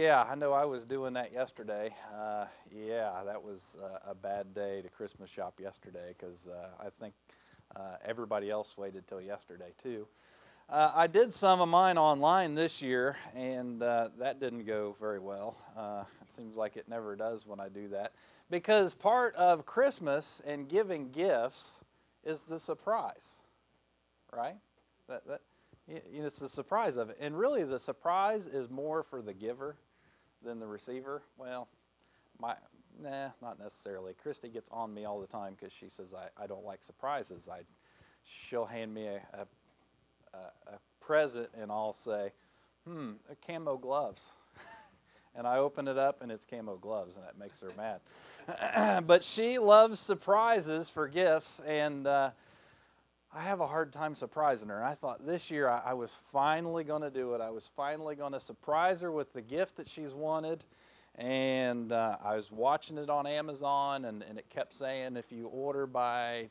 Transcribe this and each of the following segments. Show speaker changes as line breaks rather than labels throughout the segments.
Yeah, I know I was doing that yesterday. Uh, yeah, that was uh, a bad day to Christmas shop yesterday because uh, I think uh, everybody else waited till yesterday too. Uh, I did some of mine online this year, and uh, that didn't go very well. it seems like it never does when I do that because part of Christmas and giving gifts is the surprise, right? That, that, you know, it's the surprise of it. And really, the surprise is more for the giver than the receiver? Well, my nah, not necessarily. Christy gets on me all the time because she says I, I don't like surprises. I she'll hand me a, a, a present and I'll say, hmm, camo gloves. and I open it up and it's camo gloves and that makes her mad. but she loves surprises for gifts and. Uh, I have a hard time surprising her. And I thought this year I, I was finally going to do it. I was finally going to surprise her with the gift that she's wanted. And uh, I was watching it on Amazon, and, and it kept saying if you order by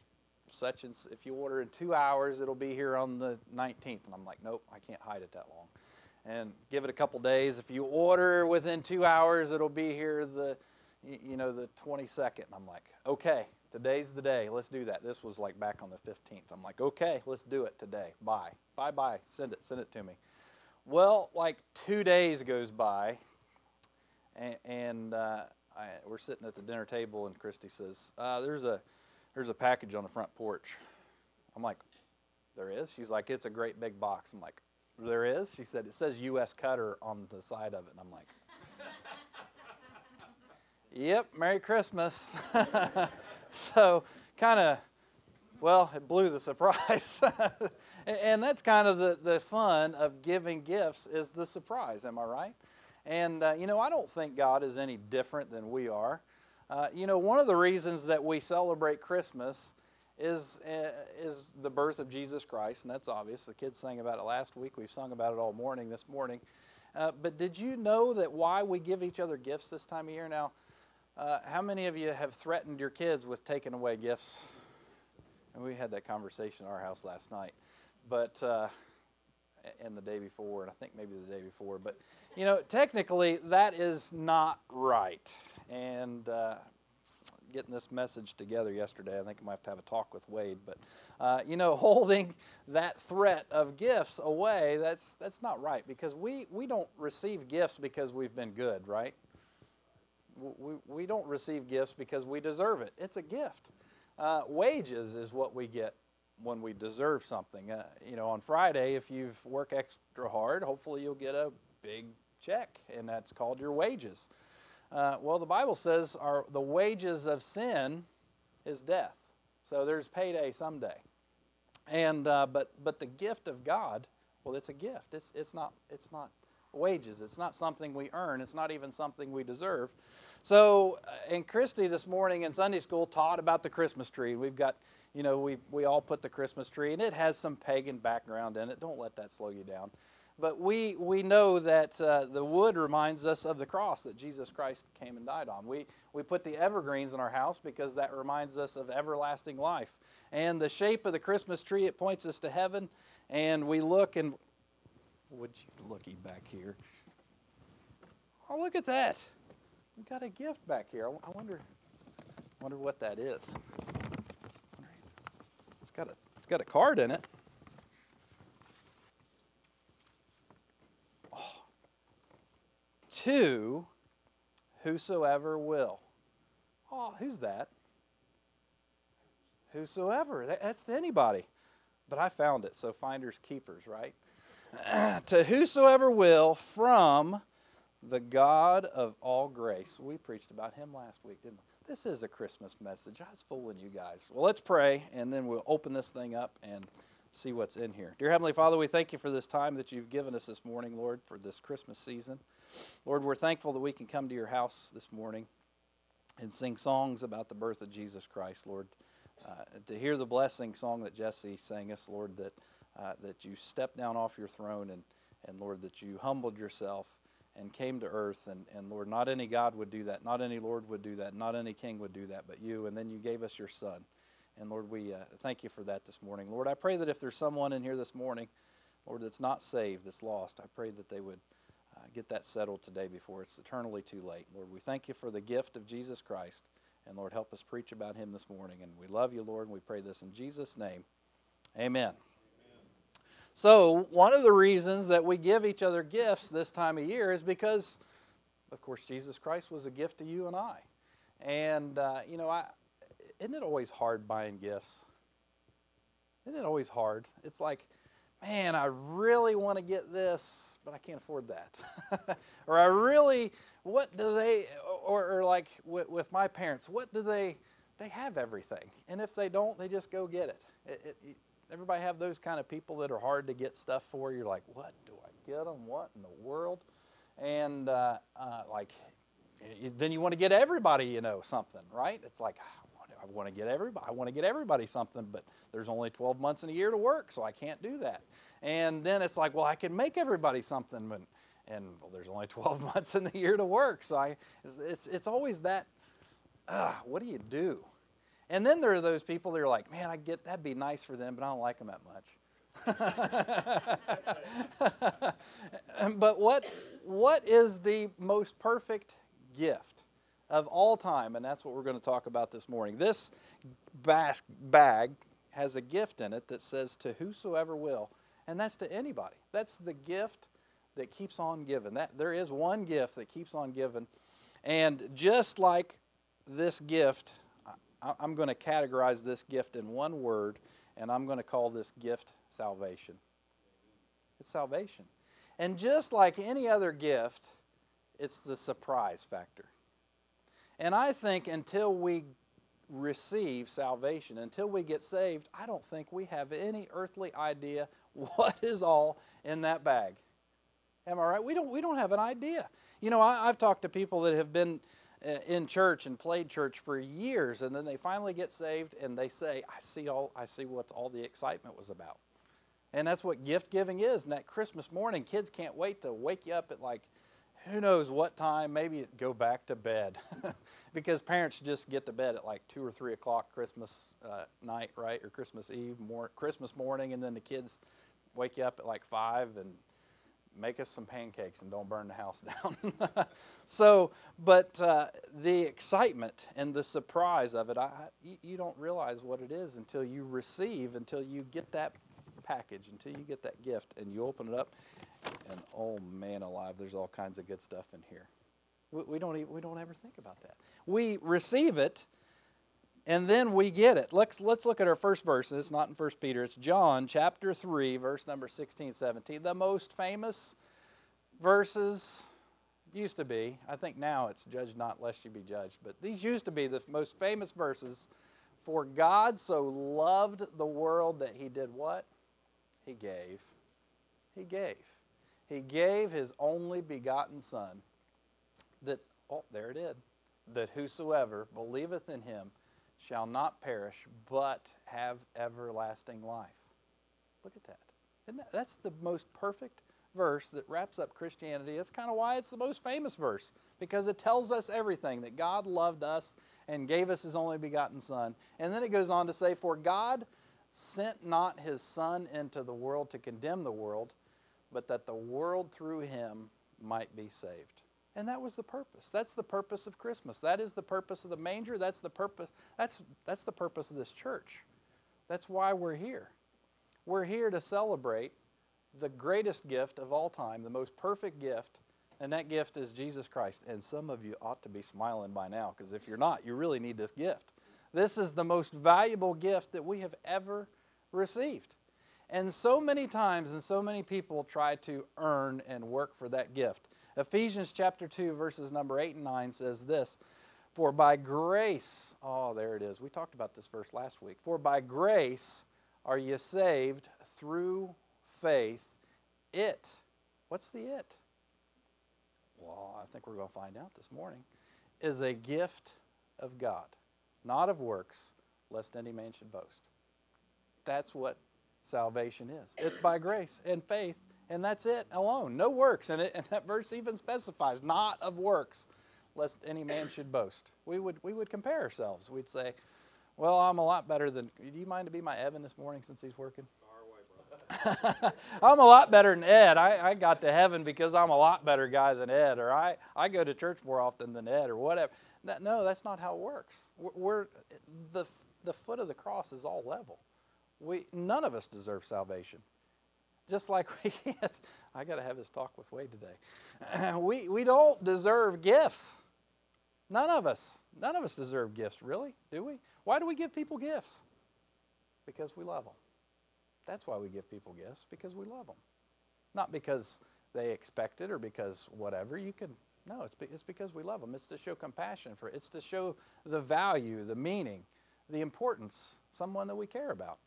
such and if you order in two hours, it'll be here on the 19th. And I'm like, nope, I can't hide it that long. And give it a couple days. If you order within two hours, it'll be here the, you know, the 22nd. And I'm like, okay, Today's the day. Let's do that. This was like back on the 15th. I'm like, okay, let's do it today. Bye. Bye bye. Send it. Send it to me. Well, like two days goes by, and, and uh, I, we're sitting at the dinner table, and Christy says, uh, "There's a there's a package on the front porch." I'm like, "There is?" She's like, "It's a great big box." I'm like, "There is?" She said, "It says U.S. Cutter on the side of it," and I'm like. Yep, Merry Christmas. so, kind of, well, it blew the surprise. and that's kind of the, the fun of giving gifts is the surprise, am I right? And, uh, you know, I don't think God is any different than we are. Uh, you know, one of the reasons that we celebrate Christmas is, uh, is the birth of Jesus Christ, and that's obvious. The kids sang about it last week. We've sung about it all morning this morning. Uh, but did you know that why we give each other gifts this time of year? Now, uh, how many of you have threatened your kids with taking away gifts? And we had that conversation in our house last night, but uh, and the day before, and I think maybe the day before. But you know, technically, that is not right. And uh, getting this message together yesterday, I think I might have to have a talk with Wade. But uh, you know, holding that threat of gifts away, that's that's not right because we we don't receive gifts because we've been good, right? We, we don't receive gifts because we deserve it. It's a gift. Uh, wages is what we get when we deserve something. Uh, you know, on Friday, if you've worked extra hard, hopefully you'll get a big check, and that's called your wages. Uh, well, the Bible says our, the wages of sin is death. So there's payday someday. And uh, but but the gift of God, well, it's a gift. It's it's not it's not wages. It's not something we earn. It's not even something we deserve. So, uh, and Christy this morning in Sunday school taught about the Christmas tree. We've got, you know, we, we all put the Christmas tree, and it has some pagan background in it. Don't let that slow you down. But we, we know that uh, the wood reminds us of the cross that Jesus Christ came and died on. We, we put the evergreens in our house because that reminds us of everlasting life. And the shape of the Christmas tree, it points us to heaven. And we look and, would you looky back here? Oh, look at that. We've got a gift back here. I wonder, wonder what that is. It's got a, it's got a card in it. Oh. To whosoever will. Oh, who's that? Whosoever. That's to anybody. But I found it, so finders keepers, right? to whosoever will from the God of all grace. We preached about him last week, didn't we? This is a Christmas message. I was fooling you guys. Well, let's pray, and then we'll open this thing up and see what's in here. Dear Heavenly Father, we thank you for this time that you've given us this morning, Lord, for this Christmas season. Lord, we're thankful that we can come to your house this morning and sing songs about the birth of Jesus Christ, Lord. Uh, to hear the blessing song that Jesse sang us, Lord, that, uh, that you stepped down off your throne and, and, Lord, that you humbled yourself and came to earth. And, and Lord, not any God would do that. Not any Lord would do that. Not any king would do that, but you. And then you gave us your son. And Lord, we uh, thank you for that this morning. Lord, I pray that if there's someone in here this morning, Lord, that's not saved, that's lost, I pray that they would uh, get that settled today before it's eternally too late. Lord, we thank you for the gift of Jesus Christ. And Lord, help us preach about him this morning. And we love you, Lord, and we pray this in Jesus' name. Amen. So, one of the reasons that we give each other gifts this time of year is because, of course, Jesus Christ was a gift to you and I. And, uh, you know, I, isn't it always hard buying gifts? Isn't it always hard? It's like, man, I really want to get this, but I can't afford that. or I really, what do they, or, or like with, with, my parents, what do they, they have everything. And if they don't, they just go get it, it, it everybody have those kind of people that are hard to get stuff for. You're like, what do I get them? What in the world? And uh, uh, like, then you want to get everybody, you know, something, right? It's like, I want to get everybody. I want to get everybody something, but there's only 12 months in a year to work, so I can't do that. And then it's like, well, I can make everybody something, but, and well, there's only 12 months in the year to work, so I, it's, it's, it's always that. Uh, what do you do? And then there are those people that are like, man, I get that'd be nice for them, but I don't like them that much. but what what is the most perfect gift? of all time, and that's what we're going to talk about this morning. This bag has a gift in it that says, To whosoever will, and that's to anybody. That's the gift that keeps on giving. That, there is one gift that keeps on giving. And just like this gift, I'm going to categorize this gift in one word, and I'm going to call this gift salvation. It's salvation. And just like any other gift, it's the surprise factor. And I think until we receive salvation, until we get saved, I don't think we have any earthly idea what is all in that bag. Am I right? We don't, we don't have an idea. You know, I, have talked to people that have been in church and played church for years, and then they finally get saved, and they say, "I see all. I see what all the excitement was about." And that's what gift giving is. And that Christmas morning, kids can't wait to wake you up at like who knows what time, maybe go back to bed. because parents just get to bed at like 2 or 3 o'clock Christmas uh, night, right? Or Christmas Eve, more, Christmas morning, and then the kids wake you up at like 5 and make us some pancakes and don't burn the house down. so, but uh, the excitement and the surprise of it, I, you, don't realize what it is until you receive, until you get that package, until you get that gift and you open it up and oh man alive, there's all kinds of good stuff in here. We, we don't even, we don't ever think about that. We receive it, and then we get it. Let's let's look at our first verse. It's not in First Peter. It's John chapter three, verse number 16, 17. The most famous verses used to be. I think now it's judge not lest you be judged. But these used to be the most famous verses. For God so loved the world that He did what? He gave. He gave. He gave his only begotten Son, that, oh, there it is, that whosoever believeth in him shall not perish, but have everlasting life. Look at that. that. That's the most perfect verse that wraps up Christianity. That's kind of why it's the most famous verse, because it tells us everything that God loved us and gave us his only begotten Son. And then it goes on to say, For God sent not his Son into the world to condemn the world, but that the world through him might be saved. And that was the purpose. That's the purpose of Christmas. That is the purpose of the manger. That's the purpose. That's, that's the purpose of this church. That's why we're here. We're here to celebrate the greatest gift of all time, the most perfect gift, and that gift is Jesus Christ. And some of you ought to be smiling by now, because if you're not, you really need this gift. This is the most valuable gift that we have ever received. And so many times and so many people try to earn and work for that gift. Ephesians chapter 2, verses number 8 and 9 says this For by grace, oh, there it is. We talked about this verse last week. For by grace are you saved through faith. It, what's the it? Well, I think we're going to find out this morning, is a gift of God, not of works, lest any man should boast. That's what salvation is. It's by grace and faith, and that's it alone. No works. And, it, and that verse even specifies not of works, lest any man should boast. We would, we would compare ourselves. We'd say, well, I'm a lot better than. Do you mind to be my Evan this morning since he's working? I'm a lot better than Ed. I, I got to heaven because I'm a lot better guy than Ed, or I, I go to church more often than Ed, or whatever. No, that's not how it works. We're, we're the, the foot of the cross is all level. We, none of us deserve salvation. Just like we can't, I got to have this talk with Wade today. we, we don't deserve gifts. None of us. None of us deserve gifts, really, do we? Why do we give people gifts? Because we love them. That's why we give people gifts, because we love them. Not because they expect it or because whatever. You can, no, it's, it's because we love them. It's to show compassion for, it's to show the value, the meaning, the importance, someone that we care about.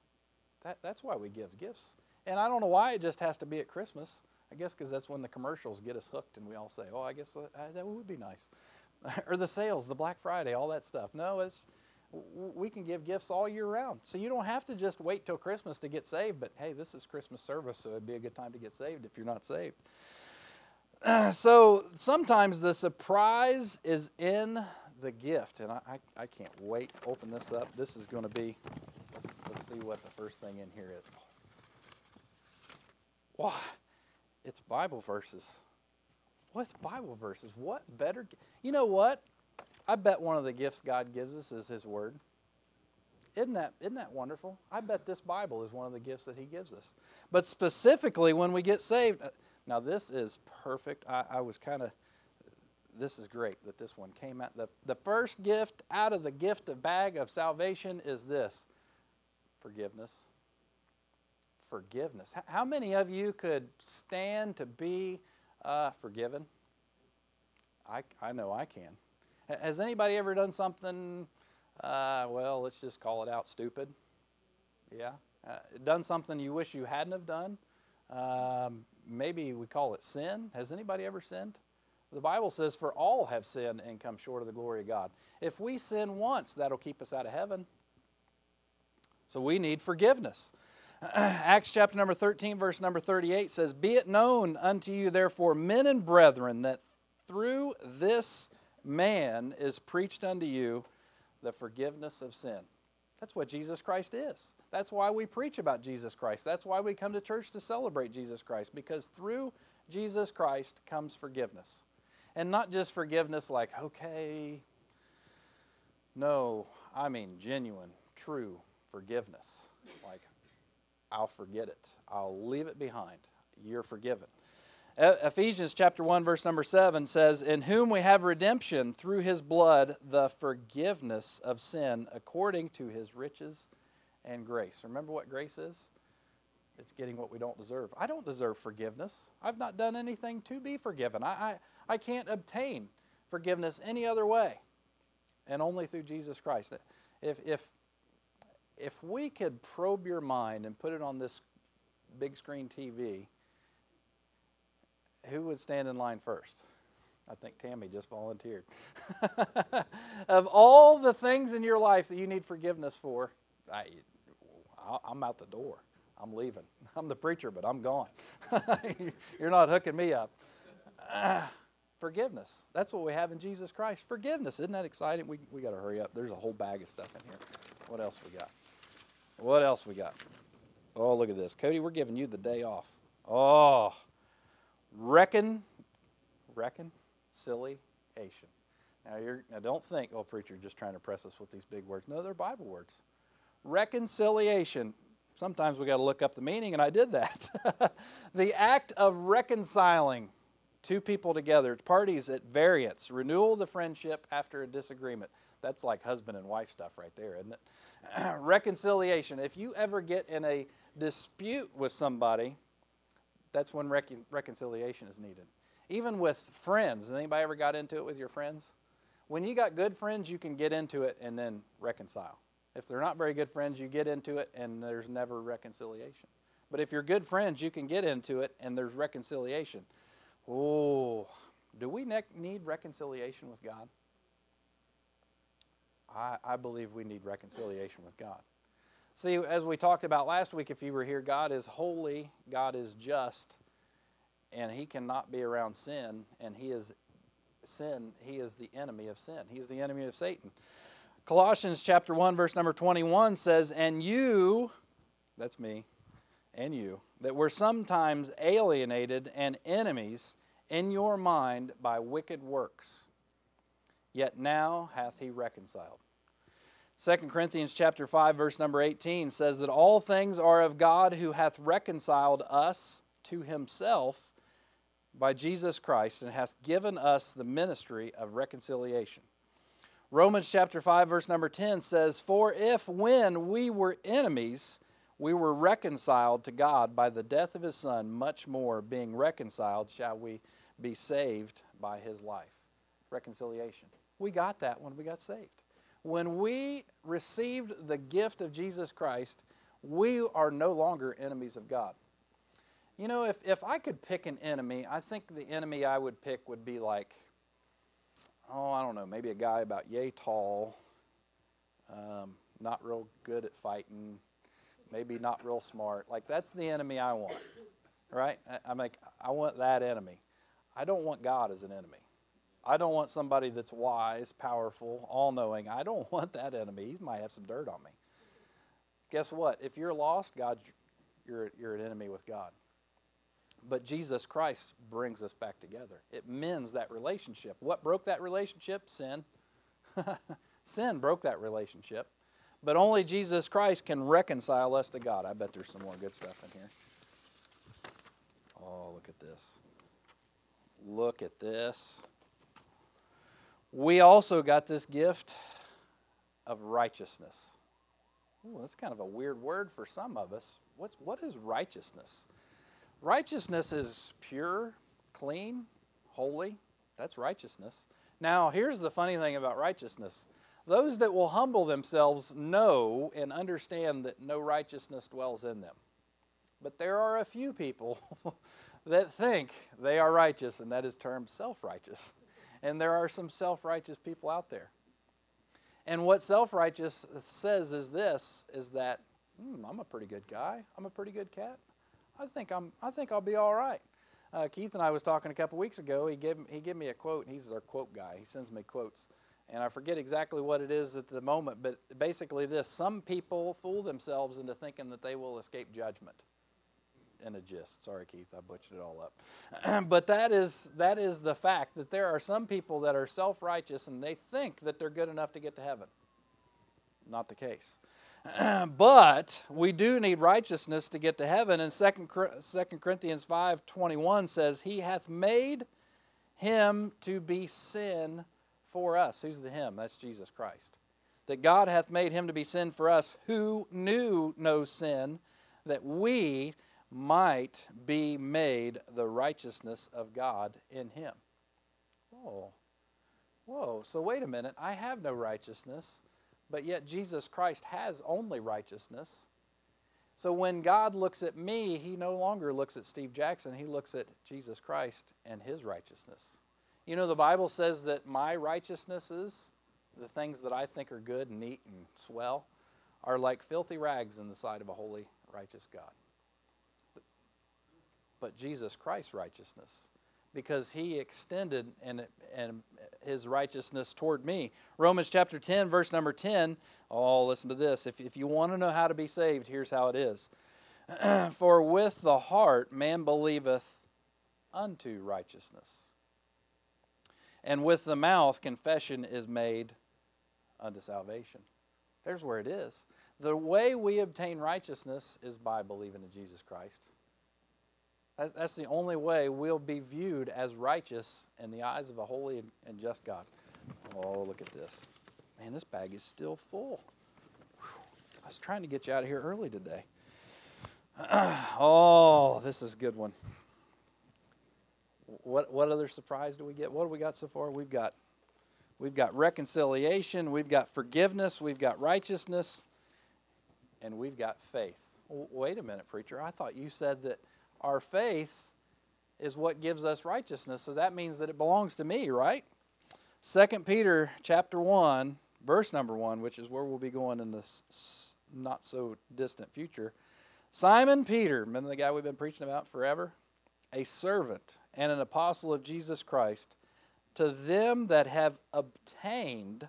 That, that's why we give gifts. And I don't know why it just has to be at Christmas. I guess because that's when the commercials get us hooked and we all say, oh, I guess that, uh, would be nice. or the sales, the Black Friday, all that stuff. No, it's we can give gifts all year round. So you don't have to just wait till Christmas to get saved, but hey, this is Christmas service, so it'd be a good time to get saved if you're not saved. so sometimes the surprise is in the gift, and I, I, I can't wait to open this up. This is going to be, let's, let's see what the first thing in here is. Why? It's Bible verses. What's Bible verses? What better? You know what? I bet one of the gifts God gives us is His Word. Isn't that, isn't that wonderful? I bet this Bible is one of the gifts that He gives us. But specifically, when we get saved, uh, now this is perfect. I, I was kind of, this is great that this one came out. The, the first gift out of the gift of bag of salvation is this forgiveness. Forgiveness. How many of you could stand to be uh, forgiven? I, I know I can. Has anybody ever done something, uh, well, let's just call it out stupid? Yeah? Uh, done something you wish you hadn't have done? Um, maybe we call it sin. Has anybody ever sinned? The Bible says, For all have sinned and come short of the glory of God. If we sin once, that'll keep us out of heaven. So we need forgiveness. Acts chapter number 13, verse number 38 says, Be it known unto you, therefore, men and brethren, that through this man is preached unto you the forgiveness of sin. That's what Jesus Christ is. That's why we preach about Jesus Christ. That's why we come to church to celebrate Jesus Christ, because through Jesus Christ comes forgiveness. And not just forgiveness like, okay, no, I mean genuine, true forgiveness. Like, I'll forget it. I'll leave it behind. You're forgiven. Ephesians chapter 1 verse number 7 says, "In whom we have redemption through his blood, the forgiveness of sin according to his riches and grace." Remember what grace is? It's getting what we don't deserve. I don't deserve forgiveness. I've not done anything to be forgiven. I, I, I can't obtain forgiveness any other way and only through Jesus Christ. If, if if we could probe your mind and put it on this big screen TV, who would stand in line first? I think Tammy just volunteered. of all the things in your life that you need forgiveness for, I, I'm out the door. I'm leaving. I'm the preacher, but I'm gone. You're not hooking me up. Uh, forgiveness. That's what we have in Jesus Christ. Forgiveness. Isn't that exciting? We, we got to hurry up. There's a whole bag of stuff in here. What else we got? What else we got? Oh, look at this. Cody, we're giving you the day off. Oh, reckon, reckon, reconciliation. Now, you're, now don't think, oh, preacher, just trying to press us with these big words. No, they're Bible words. Reconciliation. Sometimes we got to look up the meaning, and I did that. the act of reconciling two people together, parties at variance, renewal of the friendship after a disagreement. That's like husband and wife stuff right there, isn't it? reconciliation. If you ever get in a dispute with somebody, that's when recon- reconciliation is needed. Even with friends, has anybody ever got into it with your friends? When you got good friends, you can get into it and then reconcile. If they're not very good friends, you get into it and there's never reconciliation. But if you're good friends, you can get into it and there's reconciliation. Oh, do we ne- need reconciliation with God? I, I believe we need reconciliation with God. See, as we talked about last week, if you were here, God is holy, God is just, and He cannot be around sin, and He is sin, He is the enemy of sin. He is the enemy of Satan. Colossians chapter 1, verse number 21 says, And you, that's me, and you, that were sometimes alienated and enemies in your mind by wicked works. Yet now hath he reconciled. 2 Corinthians chapter 5 verse number 18 says that all things are of God who hath reconciled us to himself by Jesus Christ and hath given us the ministry of reconciliation. Romans chapter 5 verse number 10 says, "For if when we were enemies we were reconciled to God by the death of his son, much more being reconciled shall we be saved by his life." Reconciliation. We got that when we got saved. When we received the gift of Jesus Christ, we are no longer enemies of God. You know, if, if I could pick an enemy, I think the enemy I would pick would be like, oh, I don't know, maybe a guy about yay tall, um, not real good at fighting, maybe not real smart. Like, that's the enemy I want, right? I, am like, I want that enemy. I don't want God as an enemy. I don't want somebody that's wise, powerful, all knowing. I don't want that enemy. He might have some dirt on me. Guess what? If you're lost, God, you're, you're an enemy with God. But Jesus Christ brings us back together. It mends that relationship. What broke that relationship? Sin. Sin broke that relationship. But only Jesus Christ can reconcile us to God. I bet there's some more good stuff in here. Oh, look at this. Look at this. We also got this gift of righteousness. Ooh, that's kind of a weird word for some of us. What's, what is righteousness? Righteousness is pure, clean, holy. That's righteousness. Now, here's the funny thing about righteousness those that will humble themselves know and understand that no righteousness dwells in them. But there are a few people that think they are righteous, and that is termed self righteous. And there are some self righteous people out there. And what self righteous says is this is that, hmm, I'm a pretty good guy. I'm a pretty good cat. I think I'm. I think I'll be all right. Uh, Keith and I was talking a couple weeks ago. He gave he gave me a quote. He's our quote guy. He sends me quotes, and I forget exactly what it is at the moment. But basically, this: some people fool themselves into thinking that they will escape judgment. In a gist. Sorry, Keith, I butchered it all up. but that is that is the fact that there are some people that are self-righteous and they think that they're good enough to get to heaven. Not the case. but we do need righteousness to get to heaven. And 2 Corinthians 5 21 says, He hath made him to be sin for us. Who's the him? That's Jesus Christ. That God hath made him to be sin for us, who knew no sin, that we might be made the righteousness of God in him. Whoa. Whoa. So wait a minute. I have no righteousness but yet Jesus Christ has only righteousness. So when God looks at me, he no longer looks at Steve Jackson, he looks at Jesus Christ and his righteousness. You know, the Bible says that my righteousnesses, the things that I think are good and neat and swell, are like filthy rags in the sight of a holy, righteous God. But Jesus Christ's righteousness because he extended and, and his righteousness toward me. Romans chapter 10, verse number 10. Oh, listen to this. If, if you want to know how to be saved, here's how it is. For with the heart man believeth unto righteousness, and with the mouth confession is made unto salvation. There's where it is. The way we obtain righteousness is by believing in Jesus Christ. That's the only way we'll be viewed as righteous in the eyes of a holy and just God. Oh, look at this. Man, this bag is still full. I was trying to get you out of here early today. oh, this is a good one. What, what other surprise do we get? What do we got so far? We've got, we've got reconciliation, we've got forgiveness, we've got righteousness, and we've got faith. Wait a minute, preacher. I thought you said that our faith is what gives us righteousness. So that means that it belongs to me, right? 2 Peter chapter 1, verse number 1, which is where we'll be going in this not so distant future. Simon Peter, remember the guy we've been preaching about forever? A servant and an apostle of Jesus Christ, to them that have obtained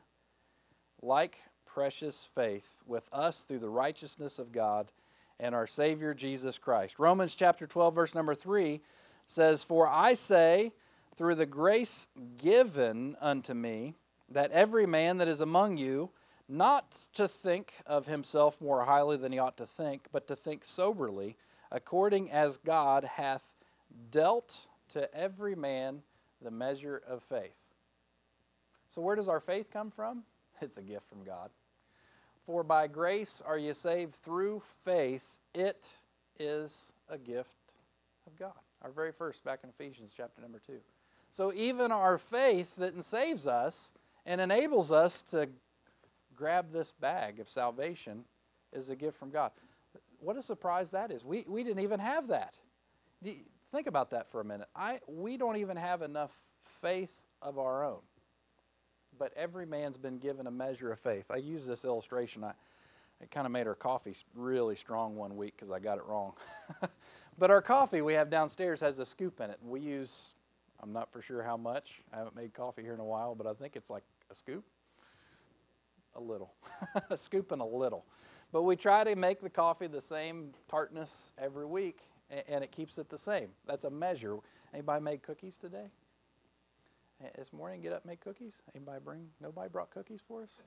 like precious faith with us through the righteousness of God and our Savior Jesus Christ. Romans chapter 12, verse number 3 says, For I say, through the grace given unto me, that every man that is among you, not to think of himself more highly than he ought to think, but to think soberly, according as God hath dealt to every man the measure of faith. So, where does our faith come from? It's a gift from God. For by grace are you saved through faith. It is a gift of God. Our very first, back in Ephesians chapter number 2. So, even our faith that saves us and enables us to grab this bag of salvation is a gift from God. What a surprise that is. We, we didn't even have that. Think about that for a minute. I, we don't even have enough faith of our own. But every man's been given a measure of faith. I use this illustration. I, it kind of made our coffee really strong one week because I got it wrong. but our coffee we have downstairs has a scoop in it, we use, I'm not for sure how much. I haven't made coffee here in a while, but I think it's like a scoop a little, a scoop and a little. But we try to make the coffee the same tartness every week, and it keeps it the same. That's a measure. Anybody made cookies today? This morning, get up make cookies? Anybody bring? Nobody brought cookies for us?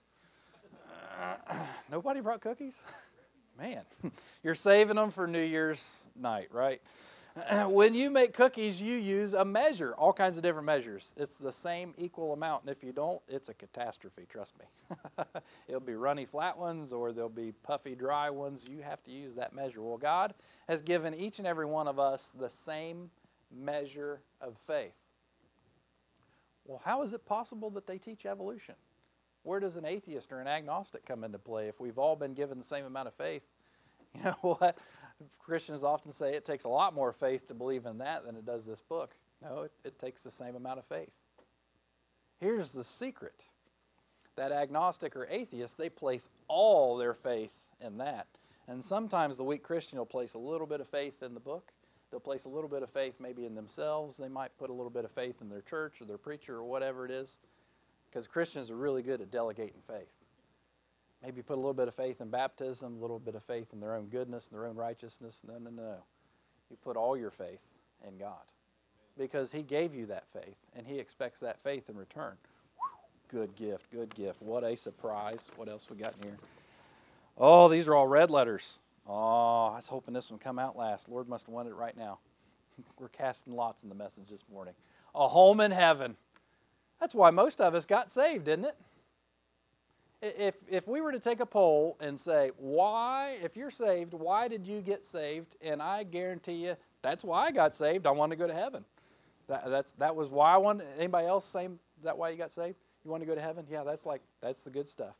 Uh, nobody brought cookies? Man, you're saving them for New Year's night, right? when you make cookies, you use a measure, all kinds of different measures. It's the same equal amount, and if you don't, it's a catastrophe, trust me. It'll be runny flat ones or there'll be puffy dry ones. You have to use that measure. Well, God has given each and every one of us the same measure of faith. Well, how is it possible that they teach evolution? Where does an atheist or an agnostic come into play if we've all been given the same amount of faith? You know what? Christians often say it takes a lot more faith to believe in that than it does this book. No, it, it takes the same amount of faith. Here's the secret that agnostic or atheist, they place all their faith in that. And sometimes the weak Christian will place a little bit of faith in the book. They'll place a little bit of faith maybe in themselves. They might put a little bit of faith in their church or their preacher or whatever it is. Because Christians are really good at delegating faith maybe put a little bit of faith in baptism, a little bit of faith in their own goodness and their own righteousness. No, no, no. You put all your faith in God because He gave you that faith and He expects that faith in return. Good gift, good gift. What a surprise. What else we got in here? Oh, these are all red letters. Oh, I was hoping this one come out last. Lord must wanted it right now. We're casting lots in the message this morning. A home in heaven. That's why most of us got saved, isn't it? if, if we were to take a poll and say, why, if you're saved, why did you get saved? And I guarantee you, that's why I got saved. I wanted to go to heaven. That, that's, that was why I wanted, anybody else same, that why you got saved? You want to go to heaven? Yeah, that's like, that's the good stuff.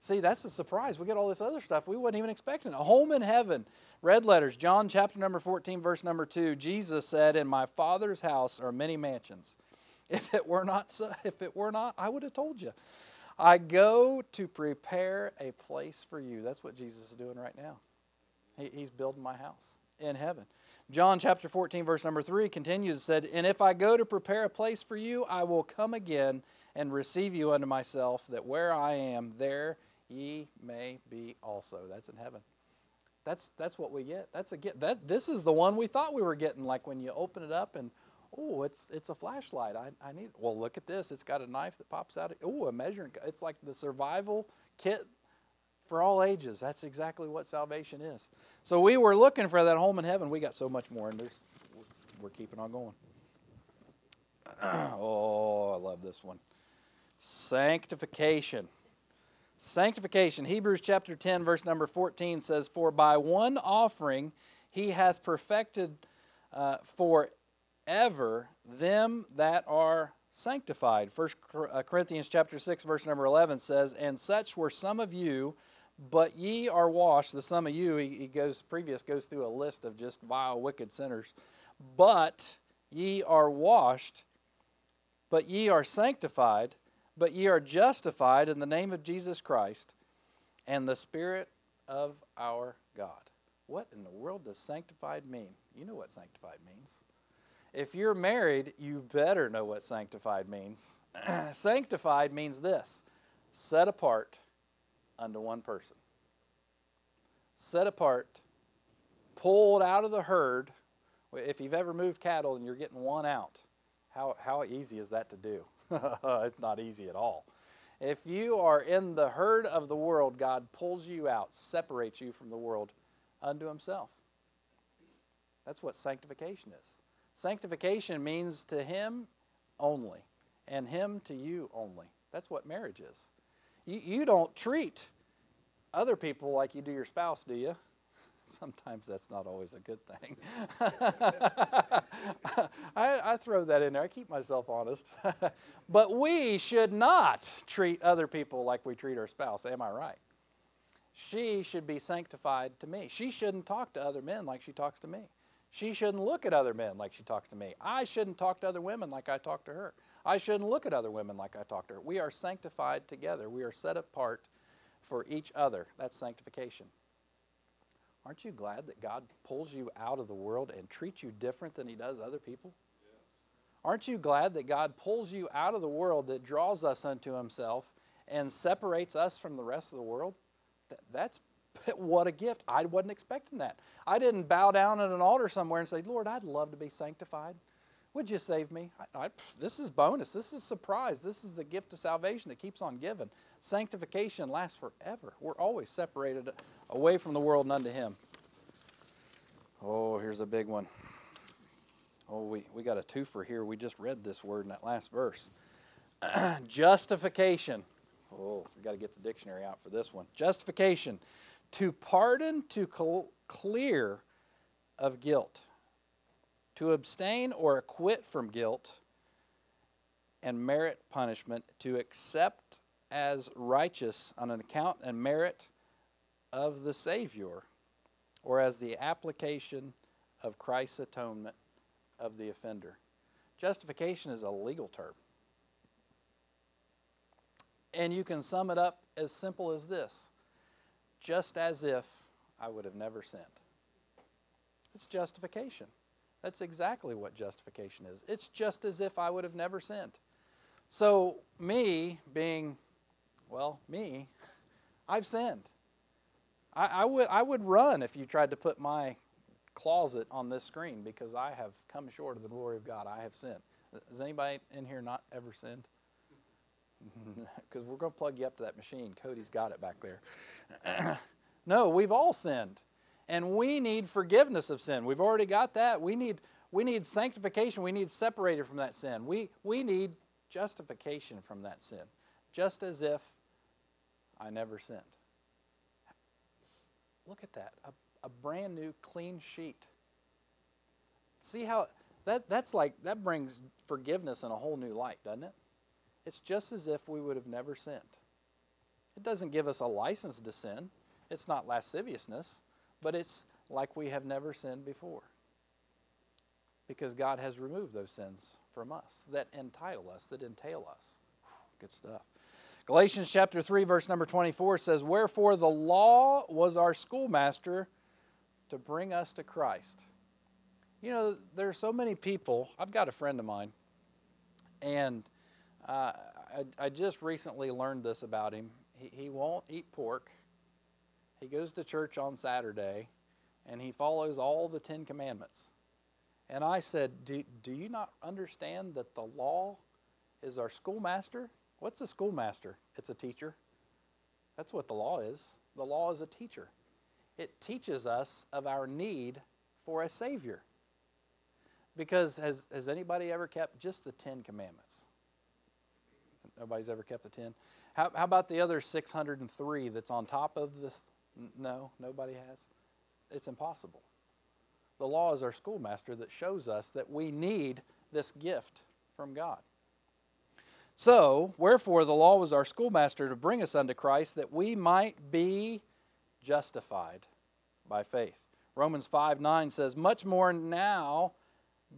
See, that's the surprise. We get all this other stuff we wasn't even expecting. A home in heaven. Red letters, John chapter number 14, verse number 2. Jesus said, In my Father's house are many mansions. If it were not so, if it were not, I would have told you. I go to prepare a place for you. That's what Jesus is doing right now. He, he's building my house in heaven. John chapter 14, verse number 3 continues and said, And if I go to prepare a place for you, I will come again and receive you unto myself, that where I am, there ye may be also. That's in heaven. That's, that's what we get. That's a get. That, this is the one we thought we were getting, like when you open it up and Oh, it's it's a flashlight. I, I need. Well, look at this. It's got a knife that pops out. Oh, a measuring. It's like the survival kit for all ages. That's exactly what salvation is. So we were looking for that home in heaven. We got so much more, and there's we're keeping on going. oh, I love this one. Sanctification. Sanctification. Hebrews chapter 10, verse number 14 says, For by one offering he hath perfected uh, for ever them that are sanctified. First uh, Corinthians chapter 6 verse number 11 says, "And such were some of you, but ye are washed." The some of you he, he goes previous goes through a list of just vile wicked sinners. "But ye are washed, but ye are sanctified, but ye are justified in the name of Jesus Christ and the spirit of our God." What in the world does sanctified mean? You know what sanctified means. If you're married, you better know what sanctified means. sanctified means this set apart unto one person. Set apart pulled out of the herd, if you've ever moved cattle and you're getting one out, how, how easy is that to do? it's not easy at all. If you are in the herd of the world, God pulls you out, separates you from the world unto Himself. That's what sanctification is. Sanctification means to Him only, and Him to you only. That's what marriage is. You, you don't treat other people like you do your spouse, do you? Sometimes that's not always a good thing. I, I, throw that in there. I keep myself honest. but we should not treat other people like we treat our spouse. Am I right? She should be sanctified to me. She shouldn't talk to other men like she talks to me. She shouldn't look at other men like she talks to me. I shouldn't talk to other women like I talk to her. I shouldn't look at other women like I talk to her. We are sanctified together. We are set apart for each other. That's sanctification. Aren't you glad that God pulls you out of the world and treats you different than He does other people? Yes. Aren't you glad that God pulls you out of the world that draws us unto Himself and separates us from the rest of the world? That's what a gift. I wasn't expecting that. I didn't bow down at an altar somewhere and say, Lord, I'd love to be sanctified. Would you save me? I, I, this is bonus. This is surprise. This is the gift of salvation that keeps on giving. Sanctification lasts forever. We're always separated away from the world and unto Him. Oh, here's a big one. Oh, we, we got a twofer here. We just read this word in that last verse. Justification. Oh, we got to get the dictionary out for this one. Justification. To pardon, to clear of guilt to abstain or acquit from guilt and merit punishment, to accept as righteous on an account and merit of the Savior, or as the application of Christ's atonement of the offender. Justification is a legal term. And you can sum it up as simple as this just as if I would have never sinned. It's justification. That's exactly what justification is. It's just as if I would have never sinned. So, me being, well, me, I've sinned. I, I, would, I would run if you tried to put my closet on this screen because I have come short of the glory of God. I have sinned. Has anybody in here not ever sinned? Because we're going to plug you up to that machine. Cody's got it back there. no, we've all sinned and we need forgiveness of sin. We've already got that. We need, we need sanctification. We need separated from that sin. We, we need justification from that sin, just as if I never sinned. Look at that a, a brand new, clean sheet. See how that, that's like, that brings forgiveness in a whole new light, doesn't it? It's just as if we would have never sinned. It doesn't give us a license to sin, it's not lasciviousness but it's like we have never sinned before. Because God has removed those sins from us that entitle us, that entail us. Good stuff. Galatians chapter 3, verse number 24 says, Wherefore the law was our schoolmaster to bring us to Christ. You know, there are so many people. I've got a friend of mine, and uh, I, I, just recently learned this about him. He, he won't eat pork, he goes to church on Saturday and he follows all the Ten Commandments. And I said, Do, do you not understand that the law is our schoolmaster? What's a schoolmaster? It's a teacher. That's what the law is. The law is a teacher. It teaches us of our need for a Savior. Because has, has anybody ever kept just the Ten Commandments? Nobody's ever kept the ten. How, how about the other 603 that's on top of this? no, nobody has. It's impossible. The law is our schoolmaster that shows us that we need this gift from God. So, wherefore the law was our schoolmaster to bring us unto Christ that we might be justified by faith. Romans 5 9 says, Much more now,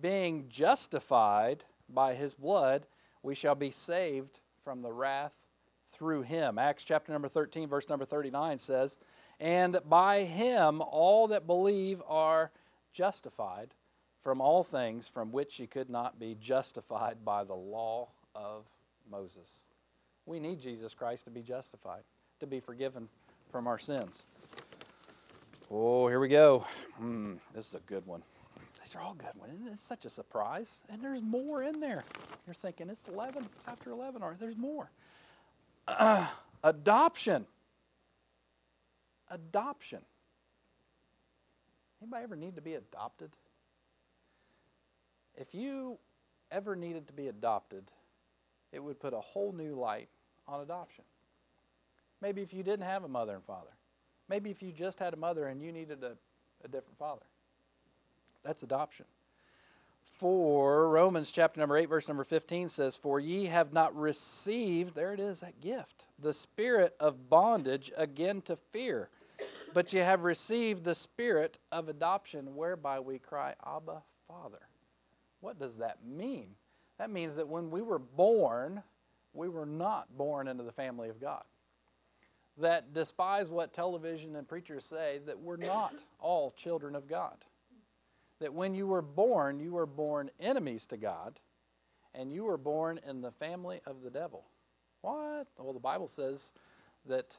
being justified by his blood, we shall be saved from the wrath through him. Acts chapter number 13, verse number 39 says, and by him all that believe are justified from all things from which ye could not be justified by the law of Moses. We need Jesus Christ to be justified, to be forgiven from our sins. Oh, here we go. Mm, this is a good one. These are all good ones. It's such a surprise. And there's more in there. You're thinking it's 11, it's after 11, or there's more. Uh, adoption. Adoption. Anybody ever need to be adopted? If you ever needed to be adopted, it would put a whole new light on adoption. Maybe if you didn't have a mother and father. Maybe if you just had a mother and you needed a, a different father. That's adoption. For Romans chapter number 8, verse number 15 says, For ye have not received, there it is, that gift, the spirit of bondage again to fear, but ye have received the spirit of adoption, whereby we cry, Abba, Father. What does that mean? That means that when we were born, we were not born into the family of God. That despise what television and preachers say, that we're not all children of God. That when you were born, you were born enemies to God, and you were born in the family of the devil. What? Well, the Bible says that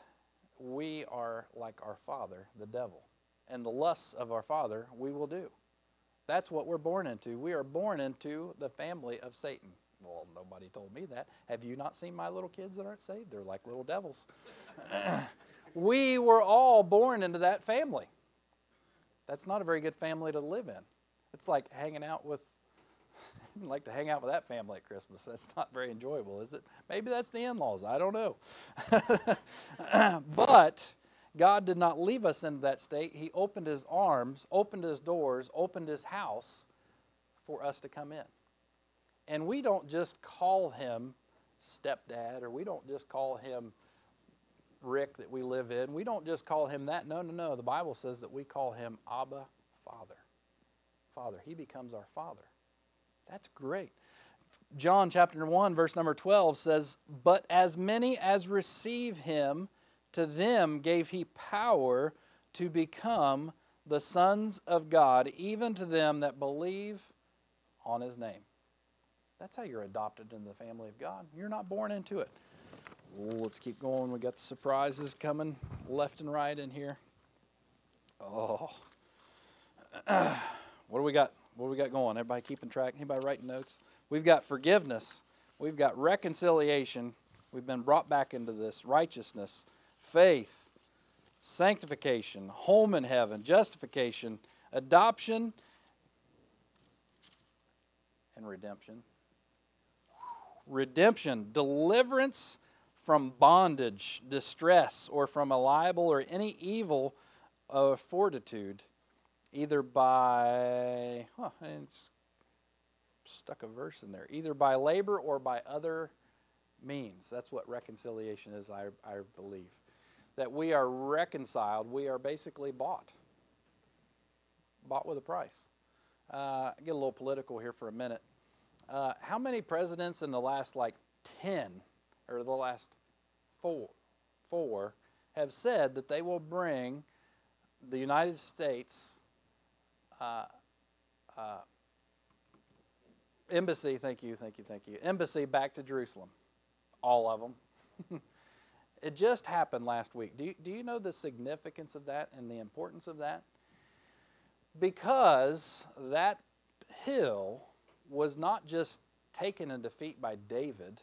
we are like our father, the devil, and the lusts of our father we will do. That's what we're born into. We are born into the family of Satan. Well, nobody told me that. Have you not seen my little kids that aren't saved? They're like little devils. we were all born into that family. That's not a very good family to live in. It's like hanging out with, like to hang out with that family at Christmas. That's not very enjoyable, is it? Maybe that's the in laws. I don't know. but God did not leave us in that state. He opened his arms, opened his doors, opened his house for us to come in. And we don't just call him stepdad or we don't just call him Rick that we live in. We don't just call him that. No, no, no. The Bible says that we call him Abba Father. Father. He becomes our Father. That's great. John chapter 1, verse number 12 says, But as many as receive him, to them gave he power to become the sons of God, even to them that believe on his name. That's how you're adopted into the family of God. You're not born into it. Ooh, let's keep going. We got surprises coming left and right in here. Oh. what do we got? What do we got going? Everybody keeping track? Anybody writing notes? We've got forgiveness. We've got reconciliation. We've been brought back into this righteousness faith, sanctification, home in heaven, justification, adoption, and redemption. Redemption, deliverance from bondage, distress, or from a libel or any evil of fortitude, either by, huh, it's stuck a verse in there, either by labor or by other means. That's what reconciliation is, I, I believe that we are reconciled, we are basically bought. Bought with a price. Uh, get a little political here for a minute. Uh, how many presidents in the last like 10 or the last four, four have said that they will bring the United States uh, uh, embassy, thank you, thank you, thank you, embassy back to Jerusalem? All of them. It just happened last week. Do you, do you know the significance of that and the importance of that? Because that hill was not just taken in defeat by David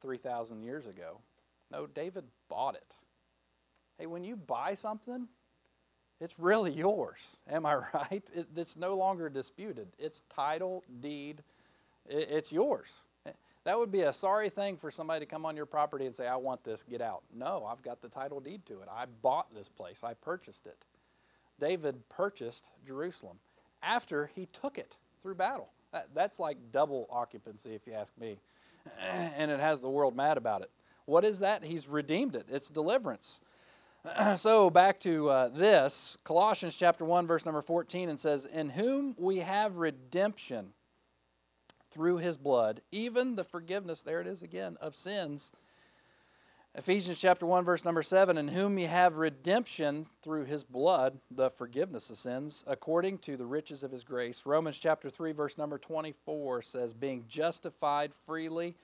3,000 years ago. No, David bought it. Hey, when you buy something, it's really yours. Am I right? It, it's no longer disputed. It's title, deed, it, it's yours. That would be a sorry thing for somebody to come on your property and say, I want this, get out. No, I've got the title deed to it. I bought this place, I purchased it. David purchased Jerusalem after he took it through battle. that's like double occupancy, if you ask me. And it has the world mad about it. What is that? He's redeemed it, it's deliverance. so back to uh, this Colossians chapter 1, verse number 14, and says, In whom we have redemption through his blood, even the forgiveness, there it is again, of sins. Ephesians chapter 1, verse number 7 In whom ye have redemption through his blood, the forgiveness of sins, according to the riches of his grace. Romans chapter 3, verse number 24 says, Being justified freely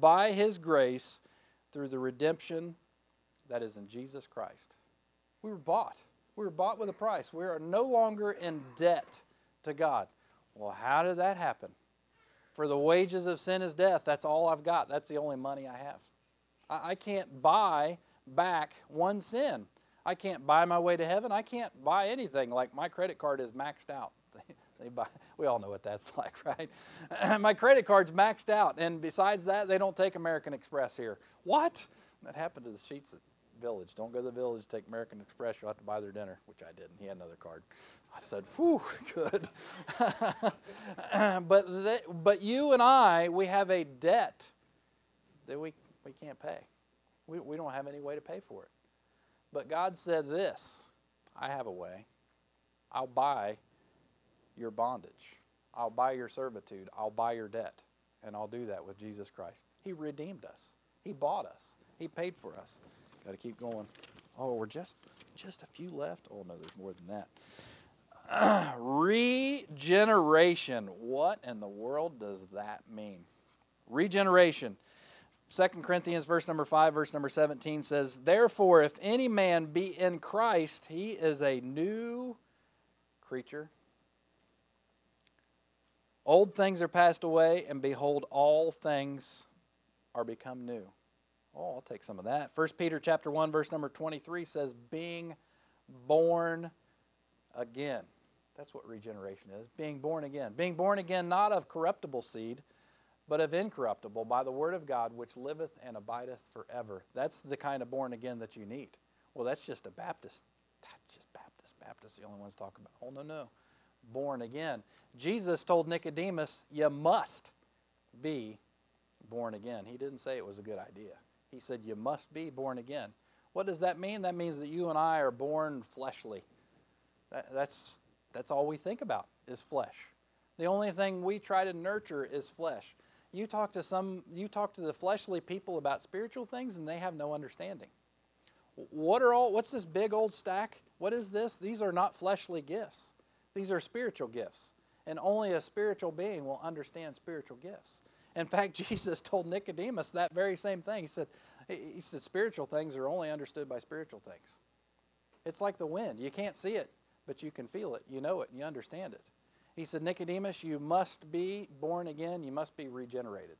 by his grace through the redemption that is in Jesus Christ. We were bought. We were bought with a price. We are no longer in debt to God. Well, how did that happen? For the wages of sin is death. That's all I've got. That's the only money I have. I, I can't buy back one sin. I can't buy my way to heaven. I can't buy anything. Like my credit card is maxed out. they buy, we all know what that's like, right? my credit card's maxed out, and besides that, they don't take American Express here. What? That happened to the Sheets Village. Don't go to the village, take American Express. You'll have to buy their dinner, which I didn't. He had another card. I said, whew, good. but, they, but you and I, we have a debt that we, we can't pay. We, we don't have any way to pay for it. But God said this I have a way. I'll buy your bondage. I'll buy your servitude. I'll buy your debt. And I'll do that with Jesus Christ. He redeemed us. He bought us. He paid for us. Got to keep going. Oh, we're just just a few left. Oh no, there's more than that. Regeneration. What in the world does that mean? Regeneration. 2 Corinthians verse number 5 verse number 17 says, "Therefore if any man be in Christ, he is a new creature. Old things are passed away, and behold all things are become new." Oh, I'll take some of that. 1 Peter chapter 1 verse number 23 says being born again. That's what regeneration is. Being born again. Being born again not of corruptible seed, but of incorruptible by the word of God which liveth and abideth forever. That's the kind of born again that you need. Well, that's just a Baptist. That's just Baptist. Baptist, the only ones talking about. Oh, no, no. Born again. Jesus told Nicodemus, You must be born again. He didn't say it was a good idea. He said, You must be born again. What does that mean? That means that you and I are born fleshly. That, that's, that's all we think about is flesh. The only thing we try to nurture is flesh. You talk to some you talk to the fleshly people about spiritual things and they have no understanding. What are all what's this big old stack? What is this? These are not fleshly gifts. These are spiritual gifts. And only a spiritual being will understand spiritual gifts. In fact, Jesus told Nicodemus that very same thing. He said, he said, spiritual things are only understood by spiritual things. It's like the wind. You can't see it, but you can feel it. You know it, and you understand it. He said, Nicodemus, you must be born again. You must be regenerated.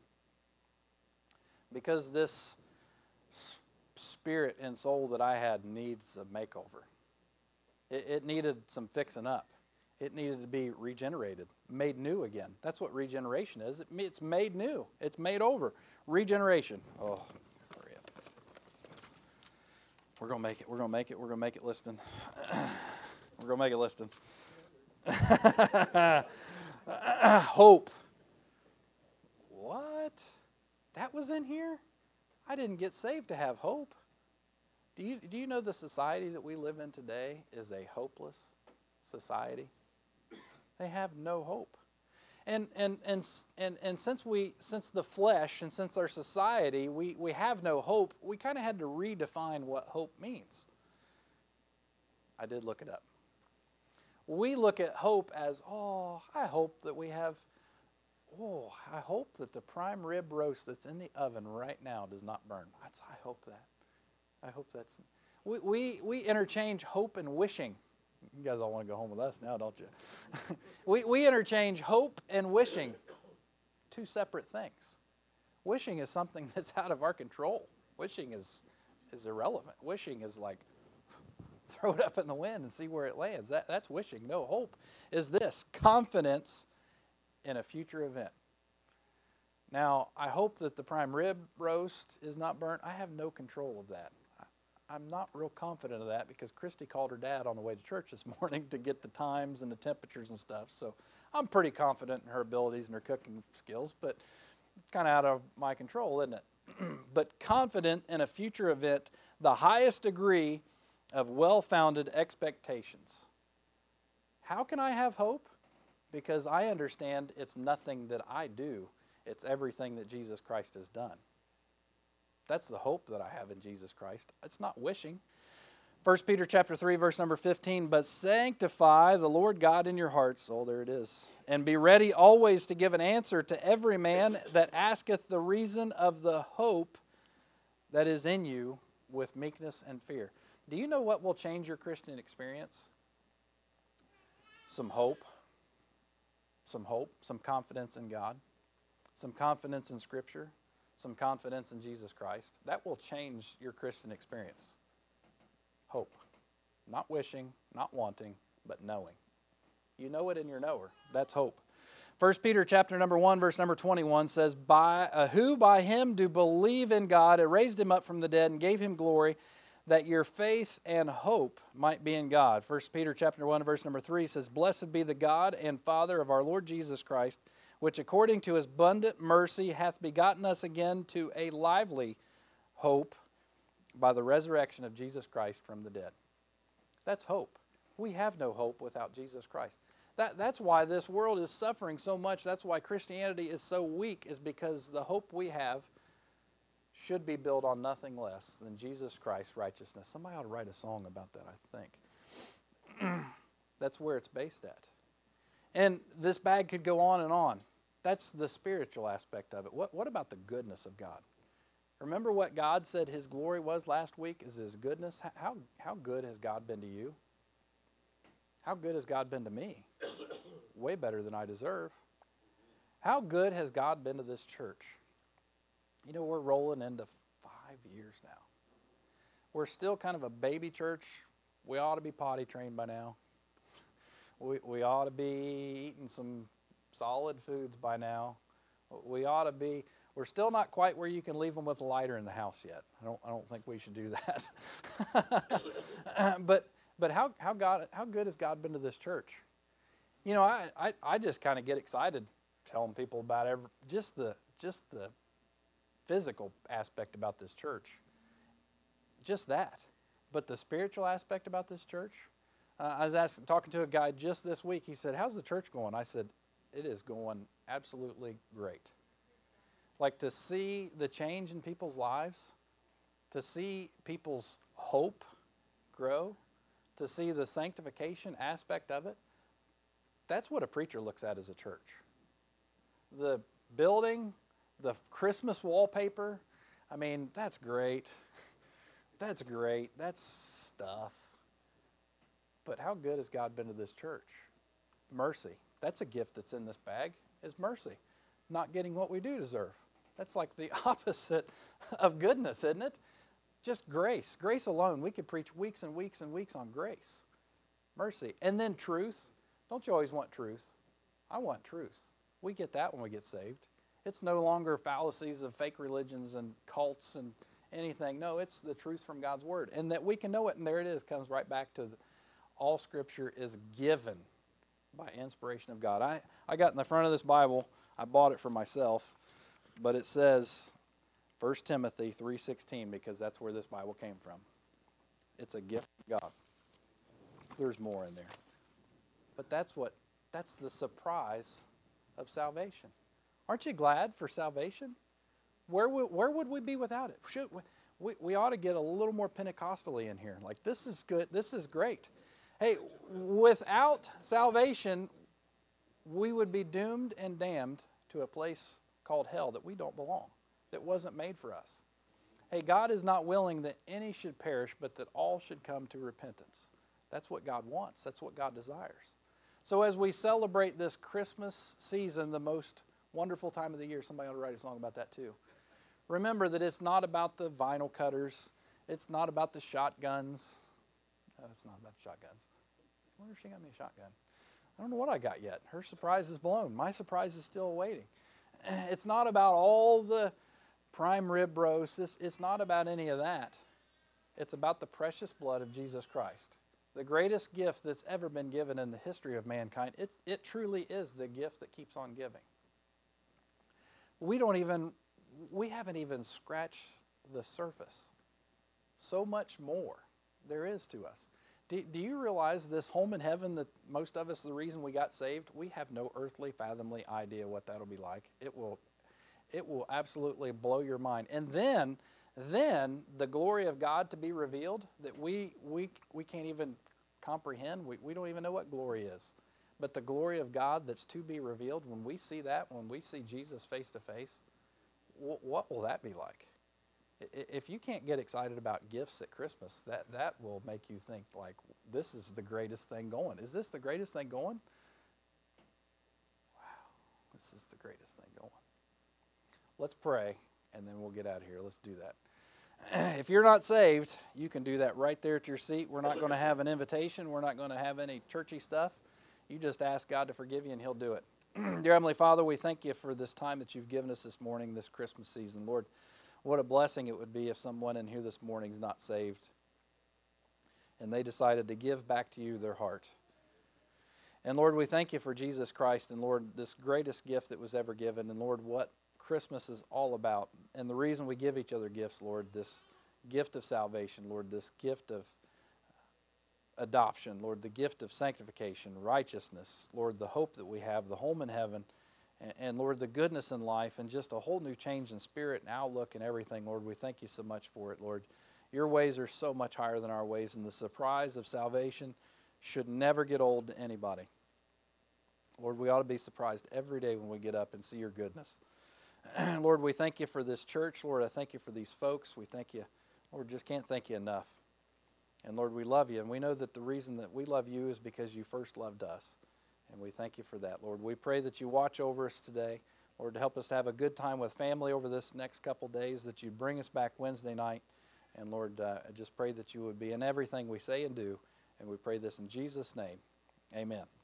Because this spirit and soul that I had needs a makeover. It, it needed some fixing up. It needed to be regenerated, made new again. That's what regeneration is. It's made new, it's made over. Regeneration. Oh, hurry up. We're going to make it. We're going to make it. We're going to make it listing. We're going to make it listing. Hope. What? That was in here? I didn't get saved to have hope. Do you, do you know the society that we live in today is a hopeless society? They have no hope. And, and, and, and, and since, we, since the flesh and since our society, we, we have no hope, we kind of had to redefine what hope means. I did look it up. We look at hope as, oh, I hope that we have, oh, I hope that the prime rib roast that's in the oven right now does not burn. That's, I hope that. I hope that's. We, we, we interchange hope and wishing. You guys all want to go home with us now, don't you? we, we interchange hope and wishing, two separate things. Wishing is something that's out of our control. Wishing is, is irrelevant. Wishing is like throw it up in the wind and see where it lands. That, that's wishing. No, hope is this confidence in a future event. Now, I hope that the prime rib roast is not burnt. I have no control of that. I'm not real confident of that because Christy called her dad on the way to church this morning to get the times and the temperatures and stuff. So I'm pretty confident in her abilities and her cooking skills, but kind of out of my control, isn't it? but confident in a future event, the highest degree of well founded expectations. How can I have hope? Because I understand it's nothing that I do, it's everything that Jesus Christ has done. That's the hope that I have in Jesus Christ. It's not wishing. 1 Peter chapter 3 verse number 15 but sanctify the Lord God in your hearts oh there it is. And be ready always to give an answer to every man that asketh the reason of the hope that is in you with meekness and fear. Do you know what will change your Christian experience? Some hope, some hope, some confidence in God, some confidence in Scripture, some confidence in Jesus Christ. That will change your Christian experience. Hope. Not wishing, not wanting, but knowing. You know it in your knower. That's hope. 1 Peter chapter number 1 verse number 21 says by uh, who by him do believe in God and raised him up from the dead and gave him glory that your faith and hope might be in God. 1 Peter chapter 1 verse number 3 says blessed be the God and Father of our Lord Jesus Christ which according to his abundant mercy hath begotten us again to a lively hope by the resurrection of Jesus Christ from the dead. That's hope. We have no hope without Jesus Christ. That, that's why this world is suffering so much. That's why Christianity is so weak, is because the hope we have should be built on nothing less than Jesus Christ's righteousness. Somebody ought to write a song about that, I think. that's where it's based at. And this bag could go on and on. That's the spiritual aspect of it. What, what about the goodness of God? Remember what God said His glory was last week? Is His goodness? How, how good has God been to you? How good has God been to me? Way better than I deserve. How good has God been to this church? You know, we're rolling into five years now. We're still kind of a baby church. We ought to be potty trained by now. We, we ought to be eating some solid foods by now. We ought to be, we're still not quite where you can leave them with a lighter in the house yet. I don't, I don't think we should do that. but but how, how, God, how good has God been to this church? You know, I, I, I just kind of get excited telling people about every, just, the, just the physical aspect about this church. Just that. But the spiritual aspect about this church, uh, I was asking, talking to a guy just this week. He said, How's the church going? I said, It is going absolutely great. Like to see the change in people's lives, to see people's hope grow, to see the sanctification aspect of it, that's what a preacher looks at as a church. The building, the Christmas wallpaper, I mean, that's great. That's great. That's stuff. But how good has God been to this church? Mercy. That's a gift that's in this bag, is mercy. Not getting what we do deserve. That's like the opposite of goodness, isn't it? Just grace, grace alone. We could preach weeks and weeks and weeks on grace, mercy. And then truth. Don't you always want truth? I want truth. We get that when we get saved. It's no longer fallacies of fake religions and cults and anything. No, it's the truth from God's Word. And that we can know it, and there it is, comes right back to the, all Scripture is given by inspiration of God. I, I got in the front of this Bible, I bought it for myself, but it says 1 Timothy 3:16 because that's where this Bible came from. It's a gift of God. There's more in there. But that's what that's the surprise of salvation. Aren't you glad for salvation? Where would, where would we be without it? Should, we, we ought to get a little more Pentecostally in here. Like, this is good. This is great. Hey, without salvation, we would be doomed and damned to a place called hell that we don't belong that wasn't made for us. Hey, God is not willing that any should perish, but that all should come to repentance. That's what God wants, that's what God desires. So, as we celebrate this Christmas season, the most wonderful time of the year, somebody ought to write a song about that too. Remember that it's not about the vinyl cutters, it's not about the shotguns. No, it's not about the shotguns. I wonder if she got me a shotgun. I don't know what I got yet. Her surprise is blown. My surprise is still waiting. It's not about all the prime rib roast. It's, it's not about any of that. It's about the precious blood of Jesus Christ. The greatest gift that's ever been given in the history of mankind. It's, it truly is the gift that keeps on giving. We don't even, we haven't even scratched the surface. So much more there is to us. Do, do you realize this home in heaven that most of us, the reason we got saved, we have no earthly, fathomly idea what that'll be like. It will it will absolutely blow your mind. And then, then the glory of God to be revealed that we, we, we can't even comprehend. We, we don't even know what glory is. But the glory of God that's to be revealed, when we see that, when we see Jesus face to face, what will that be like? If you can't get excited about gifts at Christmas, that, that will make you think, like, this is the greatest thing going. Is this the greatest thing going? Wow, this is the greatest thing going. Let's pray, and then we'll get out of here. Let's do that. If you're not saved, you can do that right there at your seat. We're not going to have an invitation, we're not going to have any churchy stuff. You just ask God to forgive you, and He'll do it. Dear Heavenly Father, we thank you for this time that you've given us this morning, this Christmas season. Lord, what a blessing it would be if someone in here this morning is not saved and they decided to give back to you their heart. And Lord, we thank you for Jesus Christ and Lord, this greatest gift that was ever given. And Lord, what Christmas is all about. And the reason we give each other gifts, Lord, this gift of salvation, Lord, this gift of adoption, Lord, the gift of sanctification, righteousness, Lord, the hope that we have, the home in heaven and Lord, the goodness in life and just a whole new change in spirit and outlook and everything, Lord, we thank you so much for it, Lord. Your ways are so much higher than our ways, and the surprise of salvation should never get old to anybody. Lord, we ought to be surprised every day when we get up and see your goodness. Lord, we thank you for this church. Lord, I thank you for these folks. We thank you. Lord, just can't thank you enough. And Lord, we love you. And we know that the reason that we love you is because you first loved us. And we thank you for that, Lord. We pray that you watch over us today, Lord, to help us to have a good time with family over this next couple days, that you bring us back Wednesday night. And Lord, uh, I just pray that you would be in everything we say and do. And we pray this in Jesus' name. Amen.